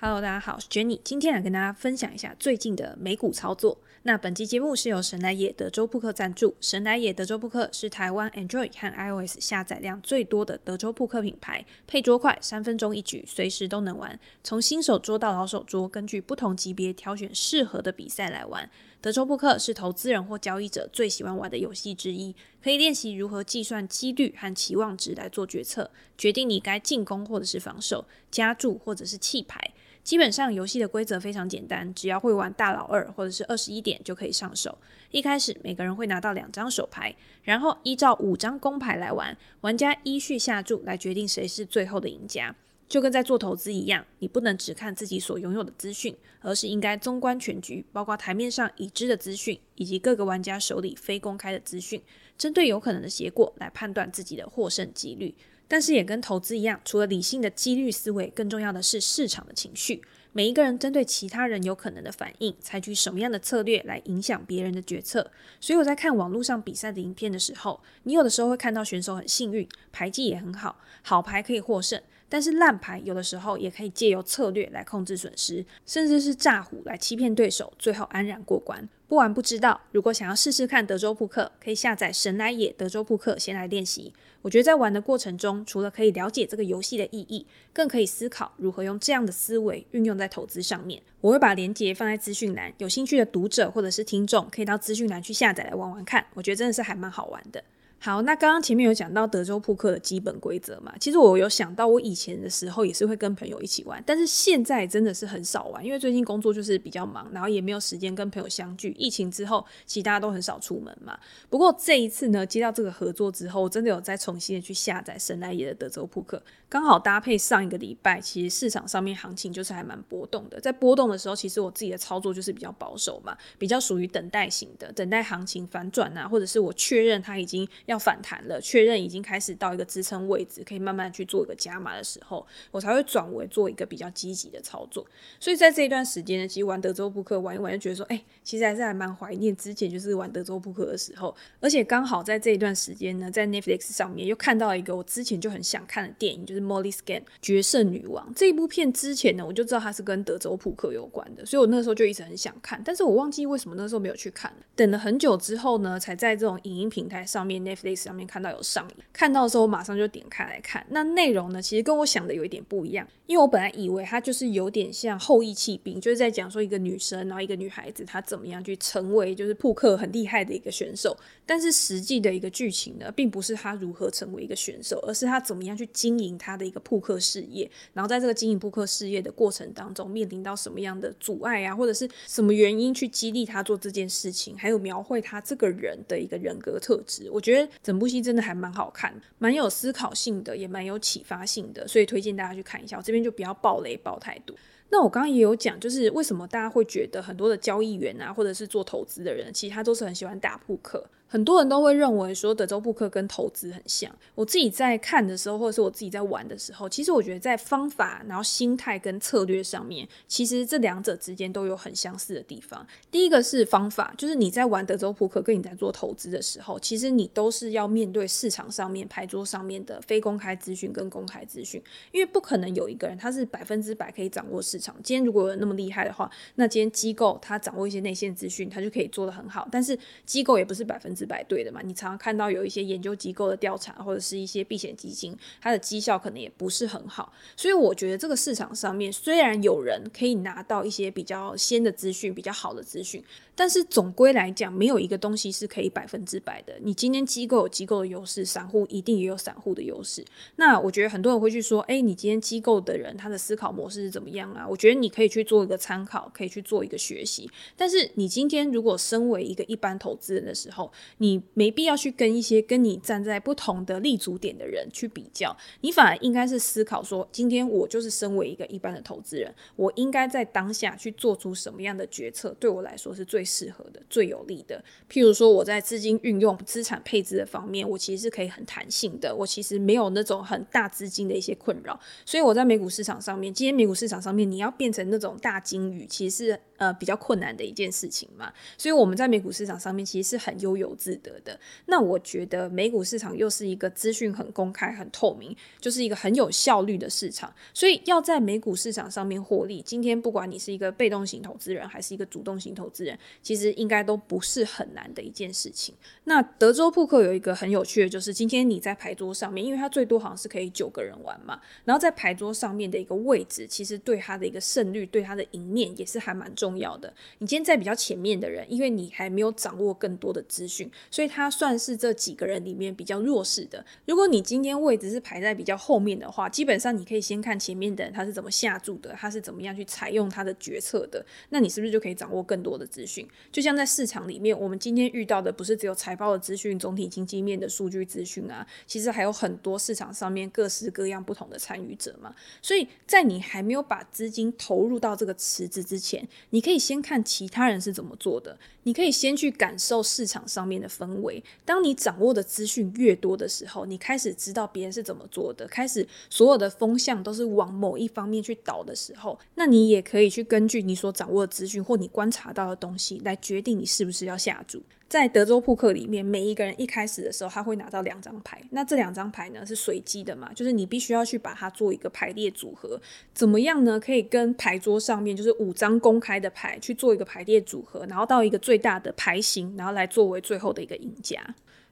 Hello，大家好，我是 Jenny，今天来跟大家分享一下最近的美股操作。那本期节目是由神来也德州扑克赞助。神来也德州扑克是台湾 Android 和 iOS 下载量最多的德州扑克品牌，配桌快，三分钟一局，随时都能玩。从新手桌到老手桌，根据不同级别挑选适合的比赛来玩。德州扑克是投资人或交易者最喜欢玩的游戏之一，可以练习如何计算几率和期望值来做决策，决定你该进攻或者是防守，加注或者是弃牌。基本上游戏的规则非常简单，只要会玩大老二或者是二十一点就可以上手。一开始每个人会拿到两张手牌，然后依照五张公牌来玩，玩家依序下注来决定谁是最后的赢家。就跟在做投资一样，你不能只看自己所拥有的资讯，而是应该纵观全局，包括台面上已知的资讯以及各个玩家手里非公开的资讯，针对有可能的结果来判断自己的获胜几率。但是也跟投资一样，除了理性的几率思维，更重要的是市场的情绪。每一个人针对其他人有可能的反应，采取什么样的策略来影响别人的决策。所以我在看网络上比赛的影片的时候，你有的时候会看到选手很幸运，牌技也很好，好牌可以获胜。但是烂牌有的时候也可以借由策略来控制损失，甚至是诈唬来欺骗对手，最后安然过关。不玩不知道，如果想要试试看德州扑克，可以下载神来也德州扑克先来练习。我觉得在玩的过程中，除了可以了解这个游戏的意义，更可以思考如何用这样的思维运用在投资上面。我会把链接放在资讯栏，有兴趣的读者或者是听众可以到资讯栏去下载来玩玩看。我觉得真的是还蛮好玩的。好，那刚刚前面有讲到德州扑克的基本规则嘛？其实我有想到，我以前的时候也是会跟朋友一起玩，但是现在真的是很少玩，因为最近工作就是比较忙，然后也没有时间跟朋友相聚。疫情之后，其实大家都很少出门嘛。不过这一次呢，接到这个合作之后，我真的有再重新的去下载神来也的德州扑克，刚好搭配上一个礼拜，其实市场上面行情就是还蛮波动的。在波动的时候，其实我自己的操作就是比较保守嘛，比较属于等待型的，等待行情反转啊，或者是我确认它已经。要反弹了，确认已经开始到一个支撑位置，可以慢慢去做一个加码的时候，我才会转为做一个比较积极的操作。所以在这一段时间呢，其实玩德州扑克玩一玩，就觉得说，哎、其实还是还蛮怀念之前就是玩德州扑克的时候。而且刚好在这一段时间呢，在 Netflix 上面又看到一个我之前就很想看的电影，就是 Molly's Game 决胜女王这一部片。之前呢，我就知道它是跟德州扑克有关的，所以我那时候就一直很想看，但是我忘记为什么那时候没有去看。等了很久之后呢，才在这种影音平台上面 Netflix 上面看到有上，看到的时候我马上就点开来看。那内容呢，其实跟我想的有一点不一样，因为我本来以为它就是有点像后羿弃兵，就是在讲说一个女生，然后一个女孩子她怎么样去成为就是扑克很厉害的一个选手。但是实际的一个剧情呢，并不是她如何成为一个选手，而是她怎么样去经营她的一个扑克事业。然后在这个经营扑克事业的过程当中，面临到什么样的阻碍啊，或者是什么原因去激励她做这件事情，还有描绘她这个人的一个人格特质。我觉得。整部戏真的还蛮好看，蛮有思考性的，也蛮有启发性的，所以推荐大家去看一下。我这边就不要暴雷暴太多。那我刚刚也有讲，就是为什么大家会觉得很多的交易员啊，或者是做投资的人，其实他都是很喜欢打扑克。很多人都会认为说德州扑克跟投资很像。我自己在看的时候，或者是我自己在玩的时候，其实我觉得在方法、然后心态跟策略上面，其实这两者之间都有很相似的地方。第一个是方法，就是你在玩德州扑克跟你在做投资的时候，其实你都是要面对市场上面牌桌上面的非公开资讯跟公开资讯，因为不可能有一个人他是百分之百可以掌握市场。今天如果有那么厉害的话，那今天机构他掌握一些内线资讯，他就可以做得很好。但是机构也不是百分之。是百对的嘛？你常常看到有一些研究机构的调查，或者是一些避险基金，它的绩效可能也不是很好。所以我觉得这个市场上面虽然有人可以拿到一些比较先的资讯、比较好的资讯，但是总归来讲，没有一个东西是可以百分之百的。你今天机构有机构的优势，散户一定也有散户的优势。那我觉得很多人会去说：“哎，你今天机构的人他的思考模式是怎么样啊？”我觉得你可以去做一个参考，可以去做一个学习。但是你今天如果身为一个一般投资人的时候，你没必要去跟一些跟你站在不同的立足点的人去比较，你反而应该是思考说，今天我就是身为一个一般的投资人，我应该在当下去做出什么样的决策，对我来说是最适合的、最有利的。譬如说，我在资金运用、资产配置的方面，我其实是可以很弹性的，我其实没有那种很大资金的一些困扰。所以我在美股市场上面，今天美股市场上面，你要变成那种大金鱼，其实是呃比较困难的一件事情嘛。所以我们在美股市场上面，其实是很悠游自得的。那我觉得美股市场又是一个资讯很公开、很透明，就是一个很有效率的市场。所以要在美股市场上面获利，今天不管你是一个被动型投资人，还是一个主动型投资人，其实应该都不是很难的一件事情。那德州扑克有一个很有趣的，就是今天你在牌桌上面，因为它最多好像是可以九个人玩嘛，然后在牌桌上面的一个位置，其实对它的一个胜率、对它的赢面也是还蛮重要的。你今天在比较前面的人，因为你还没有掌握更多的资讯，所以它算是这几个人里面比较弱势的。如果你今天位置是排在比较后面的话，基本上你可以先看前面的人他是怎么下注的，他是怎么样去采用他的决策的，那你是不是就可以掌握更多的资讯？就像在市场里面，我们今天遇到的不是只有财报的资讯、总体经济面的数据资讯啊，其实还有很多市场上面各式各样不同的参与者嘛。所以在你还没有把资金投入到这个池子之前，你可以先看其他人是怎么做的，你可以先去感受市场上面的氛围。当你掌握的资讯越多的时候，你开始知道别人是怎么做的，开始所有的风向都是往某一方面去倒的时候，那你也可以去根据你所掌握的资讯或你观察到的东西来决定你是不是要下注。在德州扑克里面，每一个人一开始的时候，他会拿到两张牌。那这两张牌呢，是随机的嘛，就是你必须要去把它做一个排列组合。怎么样呢？可以跟牌桌上面就是五张公开的牌去做一个排列组合，然后到一个最大的牌型，然后来作为最后的一个赢家。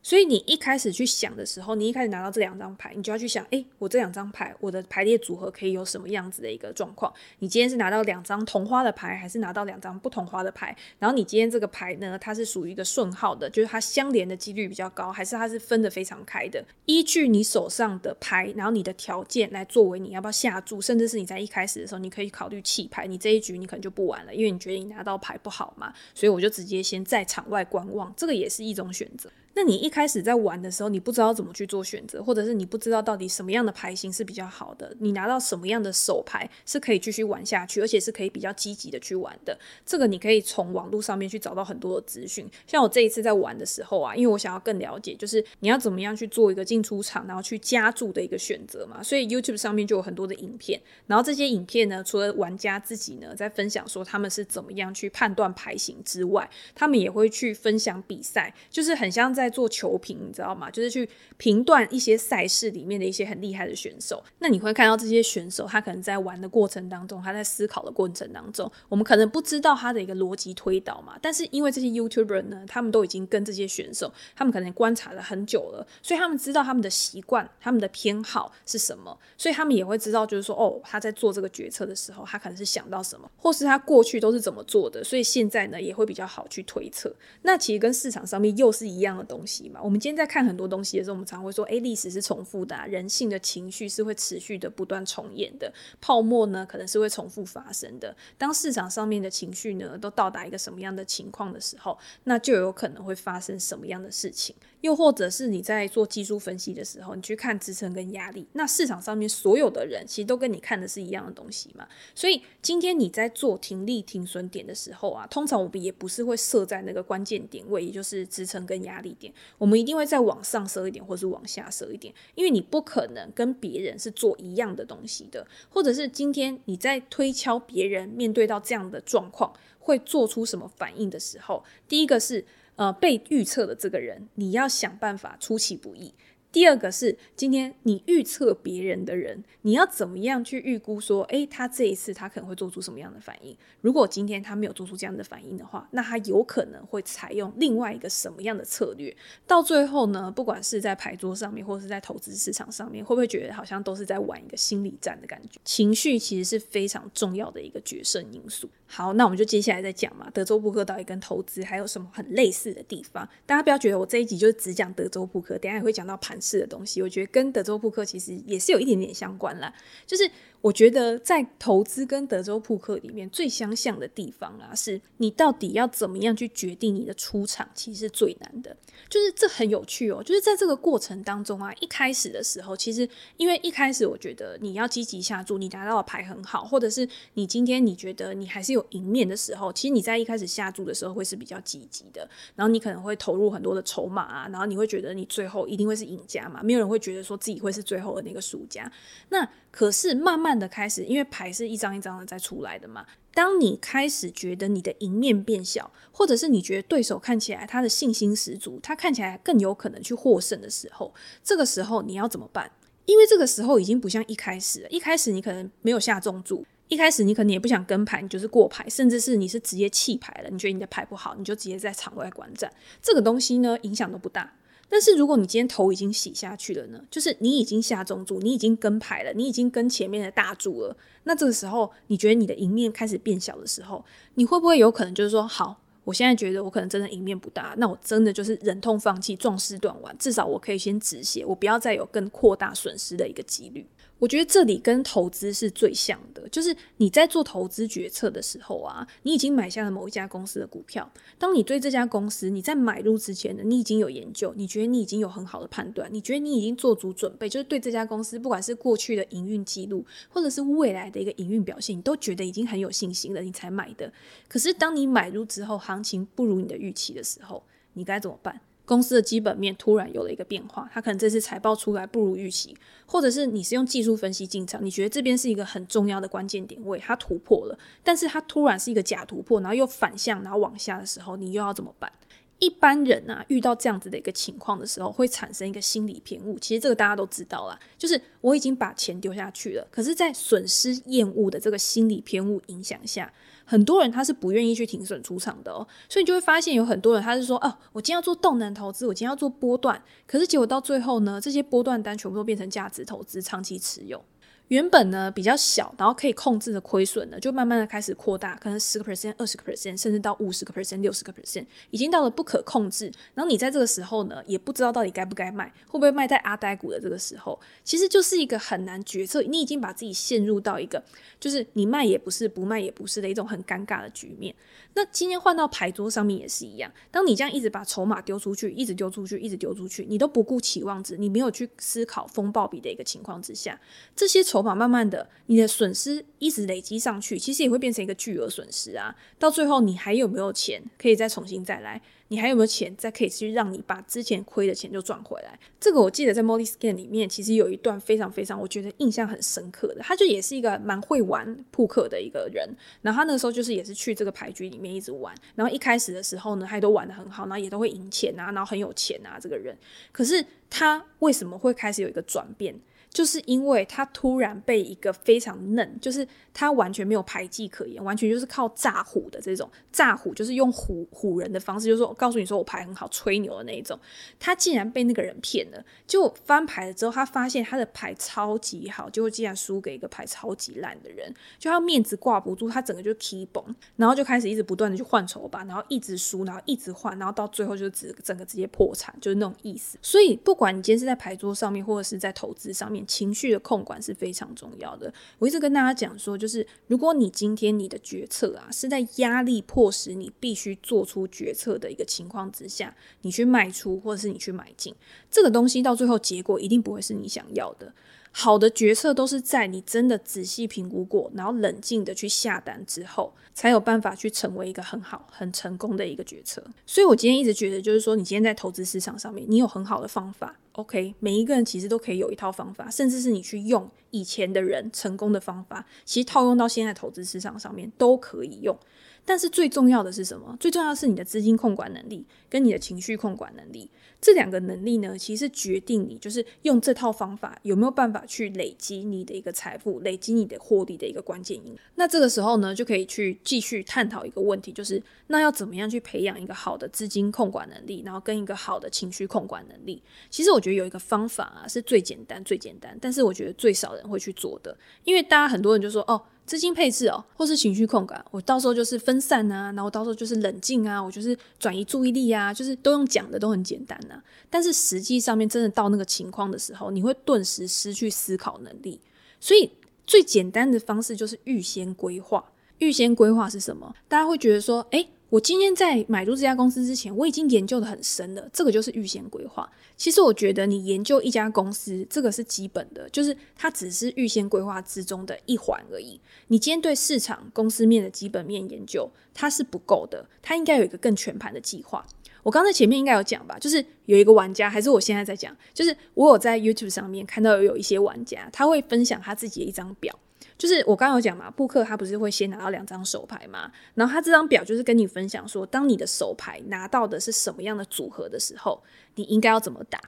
所以你一开始去想的时候，你一开始拿到这两张牌，你就要去想，诶，我这两张牌，我的排列组合可以有什么样子的一个状况？你今天是拿到两张同花的牌，还是拿到两张不同花的牌？然后你今天这个牌呢，它是属于一个顺号的，就是它相连的几率比较高，还是它是分得非常开的？依据你手上的牌，然后你的条件来作为你要不要下注，甚至是你在一开始的时候，你可以考虑弃牌，你这一局你可能就不玩了，因为你觉得你拿到牌不好嘛，所以我就直接先在场外观望，这个也是一种选择。那你一开始在玩的时候，你不知道怎么去做选择，或者是你不知道到底什么样的牌型是比较好的，你拿到什么样的手牌是可以继续玩下去，而且是可以比较积极的去玩的。这个你可以从网络上面去找到很多的资讯。像我这一次在玩的时候啊，因为我想要更了解，就是你要怎么样去做一个进出场，然后去加注的一个选择嘛，所以 YouTube 上面就有很多的影片。然后这些影片呢，除了玩家自己呢在分享说他们是怎么样去判断牌型之外，他们也会去分享比赛，就是很像在。在做球评，你知道吗？就是去评断一些赛事里面的一些很厉害的选手。那你会看到这些选手，他可能在玩的过程当中，他在思考的过程当中，我们可能不知道他的一个逻辑推导嘛。但是因为这些 YouTuber 呢，他们都已经跟这些选手，他们可能观察了很久了，所以他们知道他们的习惯、他们的偏好是什么，所以他们也会知道，就是说，哦，他在做这个决策的时候，他可能是想到什么，或是他过去都是怎么做的，所以现在呢，也会比较好去推测。那其实跟市场上面又是一样的东。东西嘛，我们今天在看很多东西的时候，我们常会说，哎，历史是重复的，人性的情绪是会持续的不断重演的，泡沫呢可能是会重复发生的。当市场上面的情绪呢都到达一个什么样的情况的时候，那就有可能会发生什么样的事情。又或者是你在做技术分析的时候，你去看支撑跟压力，那市场上面所有的人其实都跟你看的是一样的东西嘛。所以今天你在做停利停损点的时候啊，通常我们也不是会设在那个关键点位，也就是支撑跟压力点，我们一定会再往上设一点，或是往下设一点，因为你不可能跟别人是做一样的东西的，或者是今天你在推敲别人面对到这样的状况会做出什么反应的时候，第一个是。呃，被预测的这个人，你要想办法出其不意。第二个是今天你预测别人的人，你要怎么样去预估说，诶，他这一次他可能会做出什么样的反应？如果今天他没有做出这样的反应的话，那他有可能会采用另外一个什么样的策略？到最后呢，不管是在牌桌上面，或者是在投资市场上面，会不会觉得好像都是在玩一个心理战的感觉？情绪其实是非常重要的一个决胜因素。好，那我们就接下来再讲嘛，德州扑克到底跟投资还有什么很类似的地方？大家不要觉得我这一集就是只讲德州扑克，等下也会讲到盘。式的东西，我觉得跟德州扑克其实也是有一点点相关啦，就是。我觉得在投资跟德州扑克里面最相像的地方啊，是你到底要怎么样去决定你的出场，其实是最难的。就是这很有趣哦，就是在这个过程当中啊，一开始的时候，其实因为一开始我觉得你要积极下注，你拿到的牌很好，或者是你今天你觉得你还是有赢面的时候，其实你在一开始下注的时候会是比较积极的，然后你可能会投入很多的筹码啊，然后你会觉得你最后一定会是赢家嘛，没有人会觉得说自己会是最后的那个输家。那可是慢慢的开始，因为牌是一张一张的在出来的嘛。当你开始觉得你的赢面变小，或者是你觉得对手看起来他的信心十足，他看起来更有可能去获胜的时候，这个时候你要怎么办？因为这个时候已经不像一开始了，一开始你可能没有下重注，一开始你可能也不想跟牌，你就是过牌，甚至是你是直接弃牌了，你觉得你的牌不好，你就直接在场外观战，这个东西呢，影响都不大。但是如果你今天头已经洗下去了呢？就是你已经下中注，你已经跟牌了，你已经跟前面的大注了。那这个时候，你觉得你的赢面开始变小的时候，你会不会有可能就是说，好，我现在觉得我可能真的赢面不大，那我真的就是忍痛放弃，壮士断腕，至少我可以先止血，我不要再有更扩大损失的一个几率。我觉得这里跟投资是最像的，就是你在做投资决策的时候啊，你已经买下了某一家公司的股票。当你对这家公司你在买入之前呢，你已经有研究，你觉得你已经有很好的判断，你觉得你已经做足准备，就是对这家公司不管是过去的营运记录，或者是未来的一个营运表现，你都觉得已经很有信心了，你才买的。可是当你买入之后，行情不如你的预期的时候，你该怎么办？公司的基本面突然有了一个变化，它可能这次财报出来不如预期，或者是你是用技术分析进场，你觉得这边是一个很重要的关键点位，它突破了，但是它突然是一个假突破，然后又反向，然后往下的时候，你又要怎么办？一般人啊，遇到这样子的一个情况的时候，会产生一个心理偏误。其实这个大家都知道啦，就是我已经把钱丢下去了，可是，在损失厌恶的这个心理偏误影响下。很多人他是不愿意去停损出场的哦，所以你就会发现有很多人他是说，哦，我今天要做动能投资，我今天要做波段，可是结果到最后呢，这些波段单全部都变成价值投资，长期持有。原本呢比较小，然后可以控制的亏损呢，就慢慢的开始扩大，可能十个 percent、二十个 percent，甚至到五十个 percent、六十个 percent，已经到了不可控制。然后你在这个时候呢，也不知道到底该不该卖，会不会卖在阿呆股的这个时候，其实就是一个很难决策。你已经把自己陷入到一个，就是你卖也不是，不卖也不是的一种很尴尬的局面。那今天换到牌桌上面也是一样，当你这样一直把筹码丢出去，一直丢出去，一直丢出去，你都不顾期望值，你没有去思考风暴比的一个情况之下，这些筹码慢慢的，你的损失一直累积上去，其实也会变成一个巨额损失啊。到最后，你还有没有钱可以再重新再来？你还有没有钱再可以去让你把之前亏的钱就赚回来？这个我记得在 Molly Scan 里面，其实有一段非常非常我觉得印象很深刻的，他就也是一个蛮会玩扑克的一个人。然后他那时候就是也是去这个牌局里面一直玩，然后一开始的时候呢，他都玩得很好，然后也都会赢钱啊，然后很有钱啊这个人。可是他为什么会开始有一个转变？就是因为他突然被一个非常嫩，就是他完全没有牌技可言，完全就是靠诈唬的这种诈唬，就是用唬唬人的方式，就是说告诉你说我牌很好，吹牛的那一种。他竟然被那个人骗了，就翻牌了之后，他发现他的牌超级好，结果竟然输给一个牌超级烂的人，就他面子挂不住，他整个就气崩，然后就开始一直不断的去换筹码，然后一直输，然后一直换，然后到最后就直整个直接破产，就是那种意思。所以不管你今天是在牌桌上面，或者是在投资上面。情绪的控管是非常重要的。我一直跟大家讲说，就是如果你今天你的决策啊是在压力迫使你必须做出决策的一个情况之下，你去卖出或者是你去买进，这个东西到最后结果一定不会是你想要的。好的决策都是在你真的仔细评估过，然后冷静的去下单之后，才有办法去成为一个很好、很成功的一个决策。所以我今天一直觉得，就是说，你今天在投资市场上面，你有很好的方法，OK，每一个人其实都可以有一套方法，甚至是你去用以前的人成功的方法，其实套用到现在投资市场上面都可以用。但是最重要的是什么？最重要是你的资金控管能力跟你的情绪控管能力。这两个能力呢，其实决定你就是用这套方法有没有办法去累积你的一个财富、累积你的获利的一个关键因。那这个时候呢，就可以去继续探讨一个问题，就是那要怎么样去培养一个好的资金控管能力，然后跟一个好的情绪控管能力。其实我觉得有一个方法啊，是最简单、最简单，但是我觉得最少人会去做的，因为大家很多人就说哦。资金配置哦，或是情绪控管，我到时候就是分散啊，然后到时候就是冷静啊，我就是转移注意力啊，就是都用讲的都很简单呐、啊。但是实际上面真的到那个情况的时候，你会顿时失去思考能力。所以最简单的方式就是预先规划。预先规划是什么？大家会觉得说，诶。我今天在买入这家公司之前，我已经研究得很深了。这个就是预先规划。其实我觉得你研究一家公司，这个是基本的，就是它只是预先规划之中的一环而已。你今天对市场、公司面的基本面研究，它是不够的，它应该有一个更全盘的计划。我刚才前面应该有讲吧，就是有一个玩家，还是我现在在讲，就是我有在 YouTube 上面看到有一些玩家，他会分享他自己的一张表。就是我刚刚有讲嘛，布克他不是会先拿到两张手牌嘛，然后他这张表就是跟你分享说，当你的手牌拿到的是什么样的组合的时候，你应该要怎么打。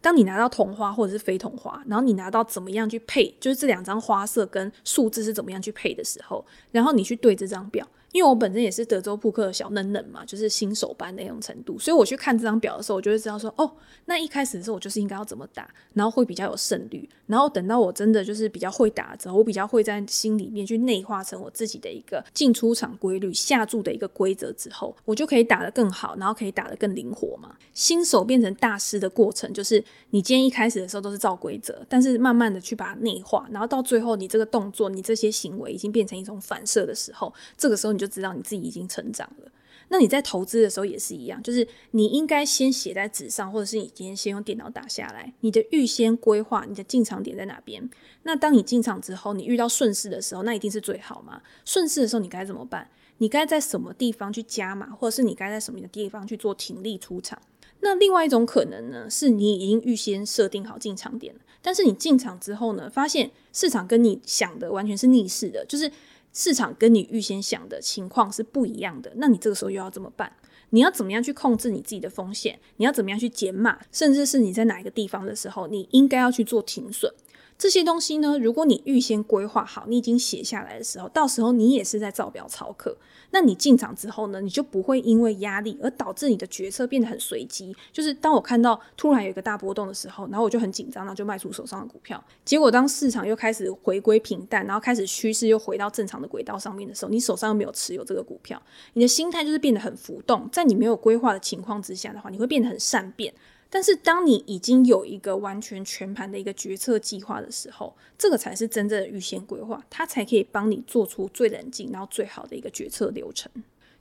当你拿到同花或者是非同花，然后你拿到怎么样去配，就是这两张花色跟数字是怎么样去配的时候，然后你去对这张表。因为我本身也是德州扑克的小嫩嫩嘛，就是新手班的那种程度，所以我去看这张表的时候，我就会知道说，哦，那一开始的时候我就是应该要怎么打，然后会比较有胜率。然后等到我真的就是比较会打之后，我比较会在心里面去内化成我自己的一个进出场规律、下注的一个规则之后，我就可以打得更好，然后可以打得更灵活嘛。新手变成大师的过程，就是你今天一开始的时候都是照规则，但是慢慢的去把它内化，然后到最后你这个动作、你这些行为已经变成一种反射的时候，这个时候你就知道你自己已经成长了。那你在投资的时候也是一样，就是你应该先写在纸上，或者是你今天先用电脑打下来，你的预先规划，你的进场点在哪边？那当你进场之后，你遇到顺势的时候，那一定是最好嘛。顺势的时候你该怎么办？你该在什么地方去加码，或者是你该在什么的地方去做停利出场？那另外一种可能呢，是你已经预先设定好进场点了，但是你进场之后呢，发现市场跟你想的完全是逆势的，就是。市场跟你预先想的情况是不一样的，那你这个时候又要怎么办？你要怎么样去控制你自己的风险？你要怎么样去减码？甚至是你在哪一个地方的时候，你应该要去做停损。这些东西呢，如果你预先规划好，你已经写下来的时候，到时候你也是在照表操课。那你进场之后呢，你就不会因为压力而导致你的决策变得很随机。就是当我看到突然有一个大波动的时候，然后我就很紧张，然后就卖出手上的股票。结果当市场又开始回归平淡，然后开始趋势又回到正常的轨道上面的时候，你手上又没有持有这个股票，你的心态就是变得很浮动。在你没有规划的情况之下的话，你会变得很善变。但是，当你已经有一个完全全盘的一个决策计划的时候，这个才是真正的预先规划，它才可以帮你做出最冷静然后最好的一个决策流程。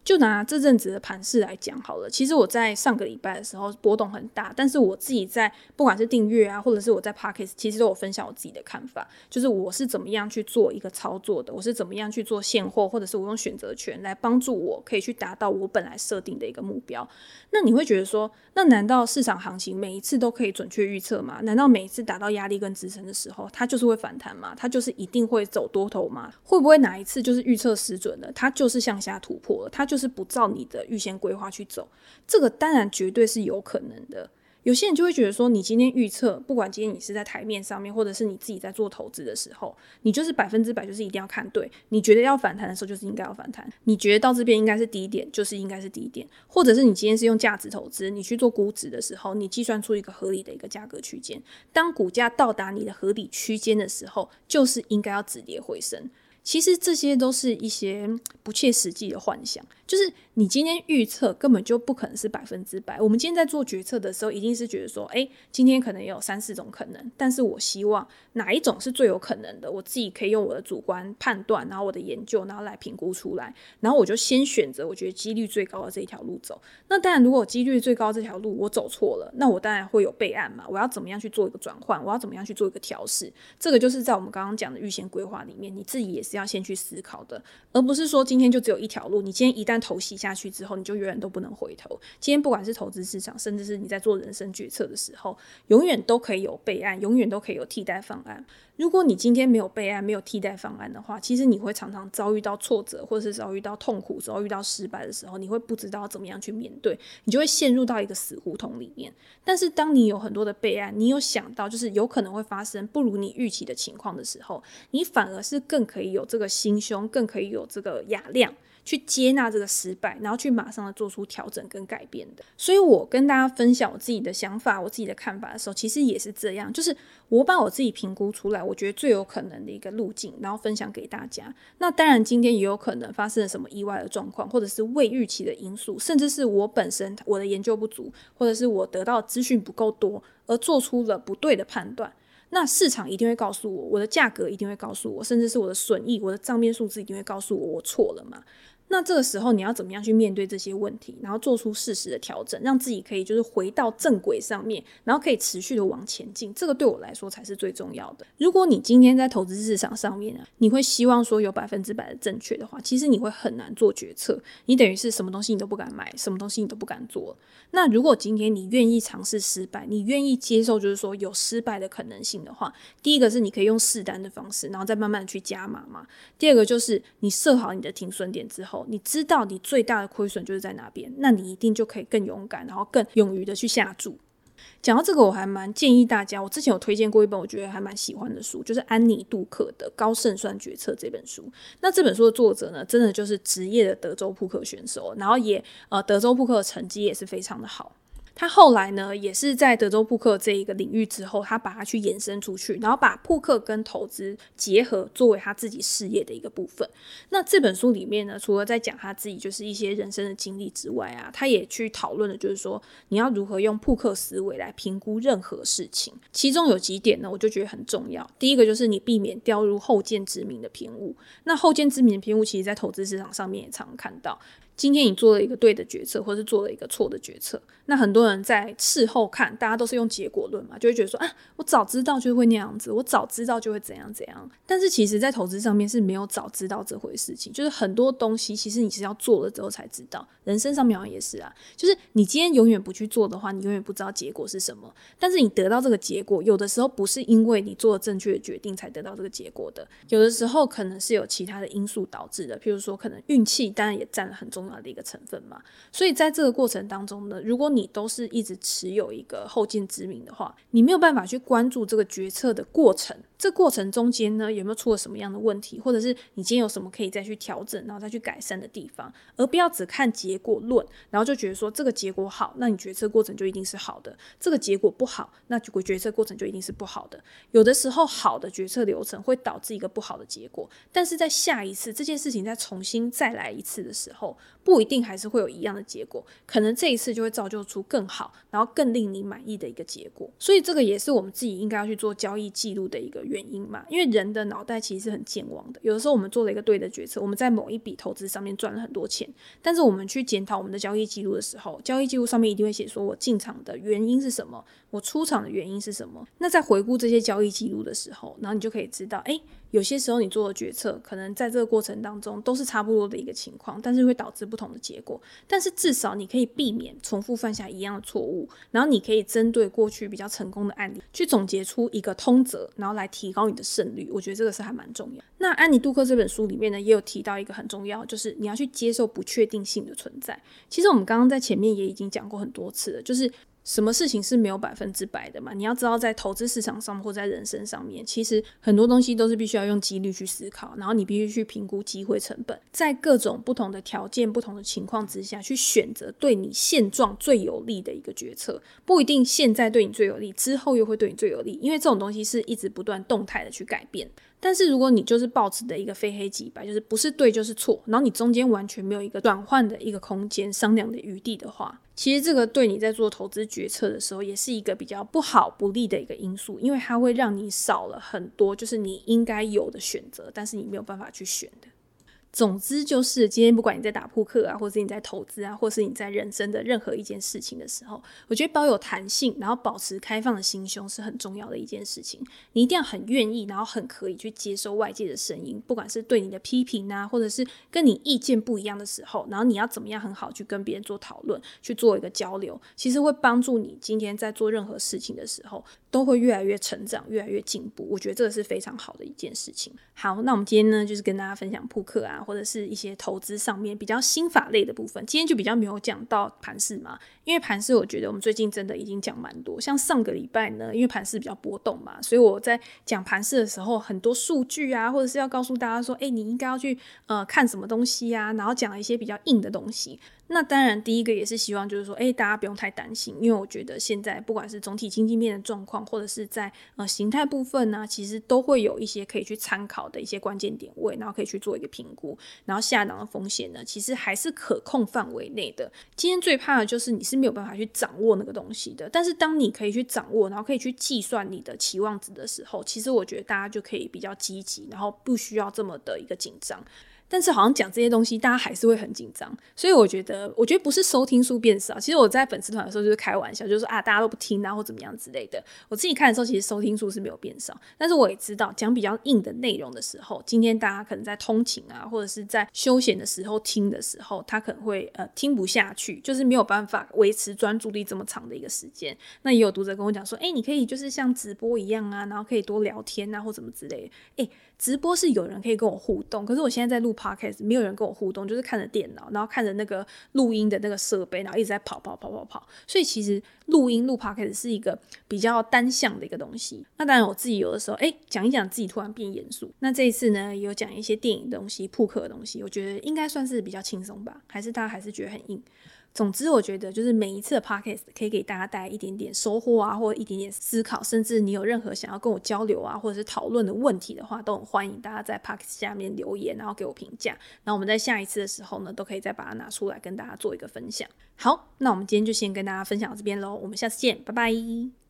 就拿这阵子的盘势来讲好了，其实我在上个礼拜的时候波动很大，但是我自己在不管是订阅啊，或者是我在 Podcast，其实都有分享我自己的看法，就是我是怎么样去做一个操作的，我是怎么样去做现货，或者是我用选择权来帮助我可以去达到我本来设定的一个目标。那你会觉得说，那难道市场行情每一次都可以准确预测吗？难道每一次达到压力跟支撑的时候，它就是会反弹吗？它就是一定会走多头吗？会不会哪一次就是预测失准了，它就是向下突破了，它就？就是不照你的预先规划去走，这个当然绝对是有可能的。有些人就会觉得说，你今天预测，不管今天你是在台面上面，或者是你自己在做投资的时候，你就是百分之百就是一定要看对。你觉得要反弹的时候，就是应该要反弹；你觉得到这边应该是低点，就是应该是低点。或者是你今天是用价值投资，你去做估值的时候，你计算出一个合理的一个价格区间。当股价到达你的合理区间的时候，就是应该要止跌回升。其实这些都是一些不切实际的幻想，就是你今天预测根本就不可能是百分之百。我们今天在做决策的时候，一定是觉得说，诶，今天可能有三四种可能，但是我希望哪一种是最有可能的，我自己可以用我的主观判断，然后我的研究，然后来评估出来，然后我就先选择我觉得几率最高的这一条路走。那当然，如果几率最高这条路我走错了，那我当然会有备案嘛。我要怎么样去做一个转换？我要怎么样去做一个调试？这个就是在我们刚刚讲的预先规划里面，你自己也是。要先去思考的，而不是说今天就只有一条路。你今天一旦投袭下去之后，你就永远都不能回头。今天不管是投资市场，甚至是你在做人生决策的时候，永远都可以有备案，永远都可以有替代方案。如果你今天没有备案，没有替代方案的话，其实你会常常遭遇到挫折，或者是遭遇到痛苦，遭遇到失败的时候，你会不知道怎么样去面对，你就会陷入到一个死胡同里面。但是当你有很多的备案，你有想到就是有可能会发生不如你预期的情况的时候，你反而是更可以有这个心胸，更可以有这个雅量。去接纳这个失败，然后去马上的做出调整跟改变的。所以我跟大家分享我自己的想法、我自己的看法的时候，其实也是这样，就是我把我自己评估出来，我觉得最有可能的一个路径，然后分享给大家。那当然，今天也有可能发生了什么意外的状况，或者是未预期的因素，甚至是我本身我的研究不足，或者是我得到资讯不够多，而做出了不对的判断。那市场一定会告诉我，我的价格一定会告诉我，甚至是我的损益、我的账面数字一定会告诉我，我错了嘛。那这个时候你要怎么样去面对这些问题，然后做出适时的调整，让自己可以就是回到正轨上面，然后可以持续的往前进。这个对我来说才是最重要的。如果你今天在投资市场上面啊，你会希望说有百分之百的正确的话，其实你会很难做决策。你等于是什么东西你都不敢买，什么东西你都不敢做。那如果今天你愿意尝试失败，你愿意接受就是说有失败的可能性的话，第一个是你可以用试单的方式，然后再慢慢去加码嘛。第二个就是你设好你的停损点之后。你知道你最大的亏损就是在哪边，那你一定就可以更勇敢，然后更勇于的去下注。讲到这个，我还蛮建议大家，我之前有推荐过一本我觉得还蛮喜欢的书，就是安妮杜克的《高胜算决策》这本书。那这本书的作者呢，真的就是职业的德州扑克选手，然后也呃德州扑克的成绩也是非常的好。他后来呢，也是在德州扑克这一个领域之后，他把它去延伸出去，然后把扑克跟投资结合，作为他自己事业的一个部分。那这本书里面呢，除了在讲他自己就是一些人生的经历之外啊，他也去讨论的就是说，你要如何用扑克思维来评估任何事情。其中有几点呢，我就觉得很重要。第一个就是你避免掉入后见之明的偏误。那后见之明的偏误，其实在投资市场上面也常常看到。今天你做了一个对的决策，或是做了一个错的决策，那很多人在事后看，大家都是用结果论嘛，就会觉得说啊，我早知道就会那样子，我早知道就会怎样怎样。但是其实，在投资上面是没有早知道这回事情，就是很多东西其实你是要做了之后才知道。人生上面好像也是啊，就是你今天永远不去做的话，你永远不知道结果是什么。但是你得到这个结果，有的时候不是因为你做了正确的决定才得到这个结果的，有的时候可能是有其他的因素导致的，譬如说可能运气，当然也占了很重。重要的一个成分嘛，所以在这个过程当中呢，如果你都是一直持有一个后见之明的话，你没有办法去关注这个决策的过程。这过程中间呢，有没有出了什么样的问题，或者是你今天有什么可以再去调整，然后再去改善的地方，而不要只看结果论，然后就觉得说这个结果好，那你决策过程就一定是好的；这个结果不好，那结果决策过程就一定是不好的。有的时候好的决策流程会导致一个不好的结果，但是在下一次这件事情再重新再来一次的时候，不一定还是会有一样的结果，可能这一次就会造就出更好，然后更令你满意的一个结果。所以这个也是我们自己应该要去做交易记录的一个原因嘛，因为人的脑袋其实是很健忘的。有的时候我们做了一个对的决策，我们在某一笔投资上面赚了很多钱，但是我们去检讨我们的交易记录的时候，交易记录上面一定会写说我进场的原因是什么，我出场的原因是什么。那在回顾这些交易记录的时候，然后你就可以知道，诶，有些时候你做的决策可能在这个过程当中都是差不多的一个情况，但是会导致不同的结果。但是至少你可以避免重复犯下一样的错误，然后你可以针对过去比较成功的案例去总结出一个通则，然后来提高你的胜率。我觉得这个是还蛮重要。那安妮杜克这本书里面呢，也有提到一个很重要，就是你要去接受不确定性的存在。其实我们刚刚在前面也已经讲过很多次了，就是。什么事情是没有百分之百的嘛？你要知道，在投资市场上或在人生上面，其实很多东西都是必须要用几率去思考，然后你必须去评估机会成本，在各种不同的条件、不同的情况之下去选择对你现状最有利的一个决策。不一定现在对你最有利，之后又会对你最有利，因为这种东西是一直不断动态的去改变。但是如果你就是报纸的一个非黑即白，就是不是对就是错，然后你中间完全没有一个转换的一个空间、商量的余地的话，其实这个对你在做投资决策的时候，也是一个比较不好、不利的一个因素，因为它会让你少了很多就是你应该有的选择，但是你没有办法去选的。总之就是，今天不管你在打扑克啊，或是你在投资啊，或是你在人生的任何一件事情的时候，我觉得保有弹性，然后保持开放的心胸是很重要的一件事情。你一定要很愿意，然后很可以去接受外界的声音，不管是对你的批评啊，或者是跟你意见不一样的时候，然后你要怎么样很好去跟别人做讨论，去做一个交流，其实会帮助你今天在做任何事情的时候。都会越来越成长，越来越进步。我觉得这个是非常好的一件事情。好，那我们今天呢，就是跟大家分享扑克啊，或者是一些投资上面比较心法类的部分。今天就比较没有讲到盘市嘛，因为盘市我觉得我们最近真的已经讲蛮多。像上个礼拜呢，因为盘市比较波动嘛，所以我在讲盘市的时候，很多数据啊，或者是要告诉大家说，哎，你应该要去呃看什么东西啊，然后讲了一些比较硬的东西。那当然，第一个也是希望，就是说，诶，大家不用太担心，因为我觉得现在不管是总体经济面的状况，或者是在呃形态部分呢，其实都会有一些可以去参考的一些关键点位，然后可以去做一个评估，然后下档的风险呢，其实还是可控范围内的。今天最怕的就是你是没有办法去掌握那个东西的，但是当你可以去掌握，然后可以去计算你的期望值的时候，其实我觉得大家就可以比较积极，然后不需要这么的一个紧张。但是好像讲这些东西，大家还是会很紧张，所以我觉得，我觉得不是收听数变少。其实我在粉丝团的时候就是开玩笑，就是说啊，大家都不听啊，或怎么样之类的。我自己看的时候，其实收听数是没有变少。但是我也知道，讲比较硬的内容的时候，今天大家可能在通勤啊，或者是在休闲的时候听的时候，他可能会呃听不下去，就是没有办法维持专注力这么长的一个时间。那也有读者跟我讲说，哎，你可以就是像直播一样啊，然后可以多聊天啊，或怎么之类的。哎。直播是有人可以跟我互动，可是我现在在录 podcast，没有人跟我互动，就是看着电脑，然后看着那个录音的那个设备，然后一直在跑跑跑跑跑。所以其实录音录 podcast 是一个比较单向的一个东西。那当然我自己有的时候，哎，讲一讲自己突然变严肃。那这一次呢，有讲一些电影的东西、扑克的东西，我觉得应该算是比较轻松吧？还是大家还是觉得很硬？总之，我觉得就是每一次的 podcast 可以给大家带来一点点收获啊，或一点点思考，甚至你有任何想要跟我交流啊，或者是讨论的问题的话，都很欢迎大家在 podcast 下面留言，然后给我评价。那我们在下一次的时候呢，都可以再把它拿出来跟大家做一个分享。好，那我们今天就先跟大家分享到这边喽，我们下次见，拜拜。